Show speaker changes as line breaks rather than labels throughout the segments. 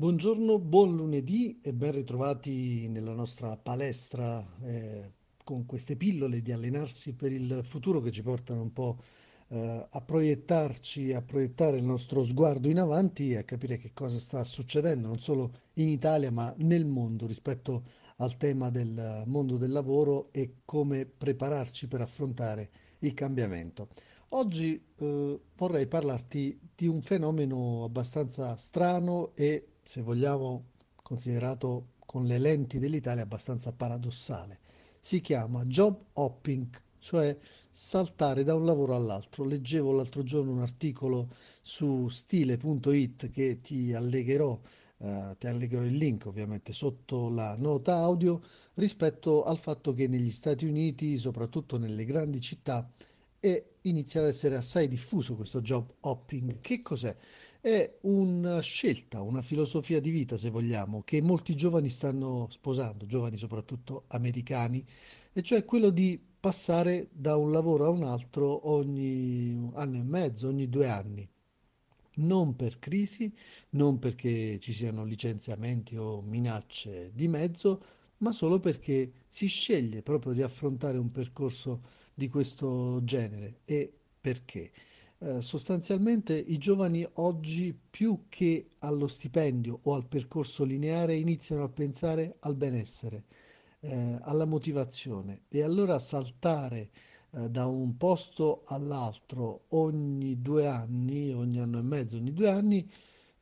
Buongiorno, buon lunedì e ben ritrovati nella nostra palestra eh, con queste pillole di allenarsi per il futuro che ci portano un po' eh, a proiettarci, a proiettare il nostro sguardo in avanti e a capire che cosa sta succedendo non solo in Italia ma nel mondo rispetto al tema del mondo del lavoro e come prepararci per affrontare il cambiamento. Oggi eh, vorrei parlarti di un fenomeno abbastanza strano e, se vogliamo, considerato con le lenti dell'Italia abbastanza paradossale. Si chiama job hopping, cioè saltare da un lavoro all'altro. Leggevo l'altro giorno un articolo su stile.it che ti allegherò, eh, ti allegherò il link ovviamente sotto la nota audio rispetto al fatto che negli Stati Uniti, soprattutto nelle grandi città, è inizia ad essere assai diffuso questo job hopping. Che cos'è? È una scelta, una filosofia di vita, se vogliamo, che molti giovani stanno sposando, giovani soprattutto americani, e cioè quello di passare da un lavoro a un altro ogni anno e mezzo, ogni due anni. Non per crisi, non perché ci siano licenziamenti o minacce di mezzo, ma solo perché si sceglie proprio di affrontare un percorso di questo genere. E perché? Eh, sostanzialmente i giovani oggi più che allo stipendio o al percorso lineare iniziano a pensare al benessere, eh, alla motivazione e allora saltare eh, da un posto all'altro ogni due anni, ogni anno e mezzo, ogni due anni,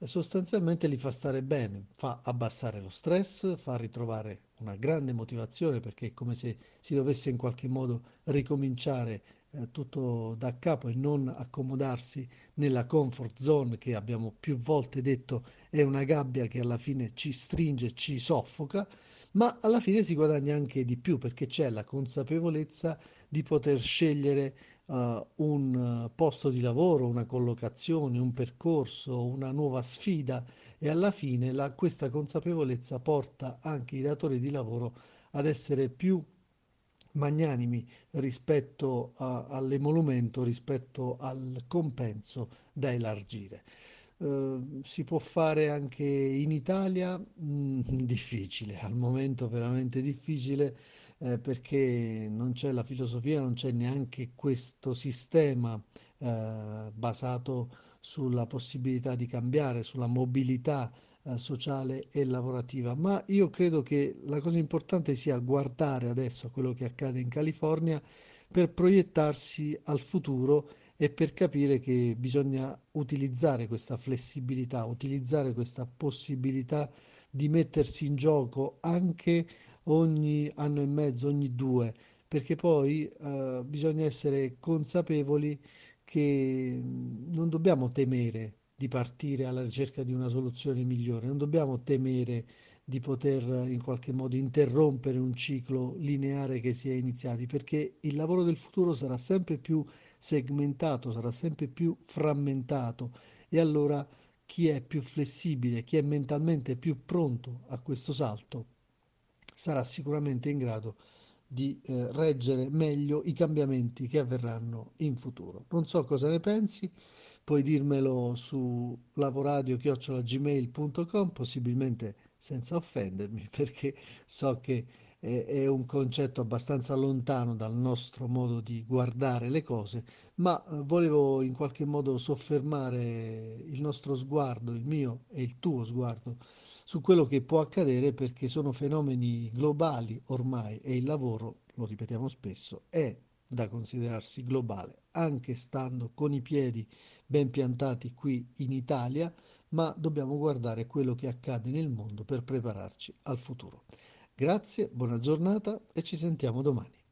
sostanzialmente li fa stare bene, fa abbassare lo stress, fa ritrovare una grande motivazione perché è come se si dovesse in qualche modo ricominciare eh, tutto da capo e non accomodarsi nella comfort zone che abbiamo più volte detto è una gabbia che alla fine ci stringe, ci soffoca, ma alla fine si guadagna anche di più perché c'è la consapevolezza di poter scegliere uh, un posto di lavoro, una collocazione, un percorso, una nuova sfida e alla fine la, questa consapevolezza porta anche i datori di lavoro ad essere più magnanimi rispetto a, all'emolumento, rispetto al compenso da elargire. Uh, si può fare anche in Italia? Mm, difficile, al momento veramente difficile eh, perché non c'è la filosofia, non c'è neanche questo sistema eh, basato sulla possibilità di cambiare, sulla mobilità eh, sociale e lavorativa. Ma io credo che la cosa importante sia guardare adesso a quello che accade in California per proiettarsi al futuro e per capire che bisogna utilizzare questa flessibilità, utilizzare questa possibilità di mettersi in gioco anche ogni anno e mezzo, ogni due, perché poi eh, bisogna essere consapevoli che non dobbiamo temere di partire alla ricerca di una soluzione migliore, non dobbiamo temere di poter in qualche modo interrompere un ciclo lineare che si è iniziato, perché il lavoro del futuro sarà sempre più segmentato, sarà sempre più frammentato e allora chi è più flessibile, chi è mentalmente più pronto a questo salto sarà sicuramente in grado di eh, reggere meglio i cambiamenti che avverranno in futuro. Non so cosa ne pensi, puoi dirmelo su lavoradio-gmail.com, possibilmente senza offendermi, perché so che è, un concetto abbastanza lontano dal nostro modo di guardare le cose, ma eh, volevo in qualche modo soffermare il nostro sguardo, il mio e il tuo sguardo su quello che può accadere perché sono fenomeni globali ormai e il lavoro, lo ripetiamo spesso, è da considerarsi globale, anche stando con i piedi ben piantati qui in Italia, ma dobbiamo guardare quello che accade nel mondo per prepararci al futuro. Grazie, buona giornata e ci sentiamo domani.